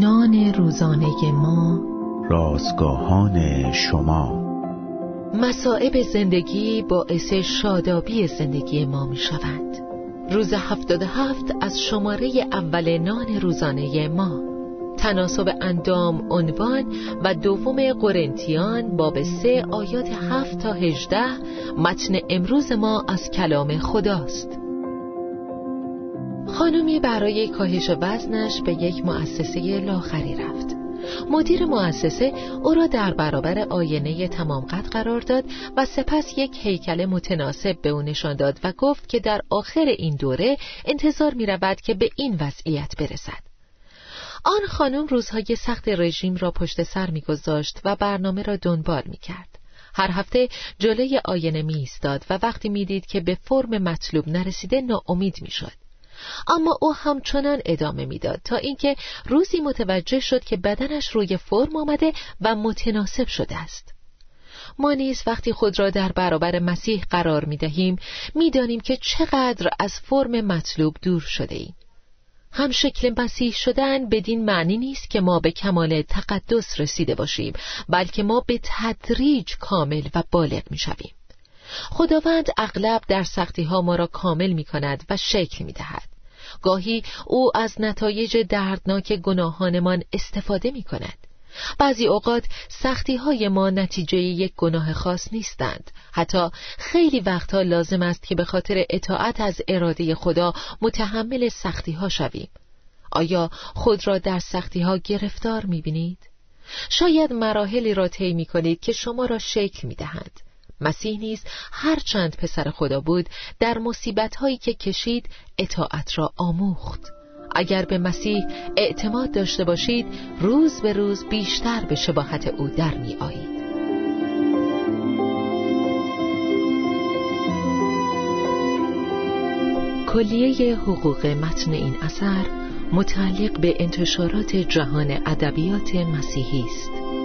نان روزانه ما. رازگاهان شما. مصائب زندگی باعث شادابی زندگی ما می شوند روز هفتاد هفت از شماره اول نان روزانه ما. تناسب اندام عنوان و دوم قرنتیان باب سه آیات هفت تا هجده متن امروز ما از کلام خداست. خانمی برای کاهش وزنش به یک مؤسسه لاخری رفت مدیر مؤسسه او را در برابر آینه تمام قد قرار داد و سپس یک هیکل متناسب به او نشان داد و گفت که در آخر این دوره انتظار می رود که به این وضعیت برسد آن خانم روزهای سخت رژیم را پشت سر میگذاشت و برنامه را دنبال می کرد. هر هفته جلوی آینه می ایستاد و وقتی می‌دید که به فرم مطلوب نرسیده ناامید می‌شد. اما او همچنان ادامه می‌داد تا اینکه روزی متوجه شد که بدنش روی فرم آمده و متناسب شده است ما نیز وقتی خود را در برابر مسیح قرار می دهیم می دانیم که چقدر از فرم مطلوب دور شده ایم. هم شکل مسیح شدن بدین معنی نیست که ما به کمال تقدس رسیده باشیم بلکه ما به تدریج کامل و بالغ می شویم. خداوند اغلب در سختی ها ما را کامل می کند و شکل می دهد. گاهی او از نتایج دردناک گناهانمان استفاده می کند. بعضی اوقات سختی های ما نتیجه یک گناه خاص نیستند حتی خیلی وقتها لازم است که به خاطر اطاعت از اراده خدا متحمل سختی ها شویم آیا خود را در سختی ها گرفتار می بینید؟ شاید مراحلی را طی می کنید که شما را شکل می دهند مسیح نیز هر چند پسر خدا بود در مصیبت هایی که کشید اطاعت را آموخت اگر به مسیح اعتماد داشته باشید روز به روز بیشتر به شباهت او در می آیید کلیه حقوق متن این اثر متعلق به انتشارات جهان ادبیات مسیحی است.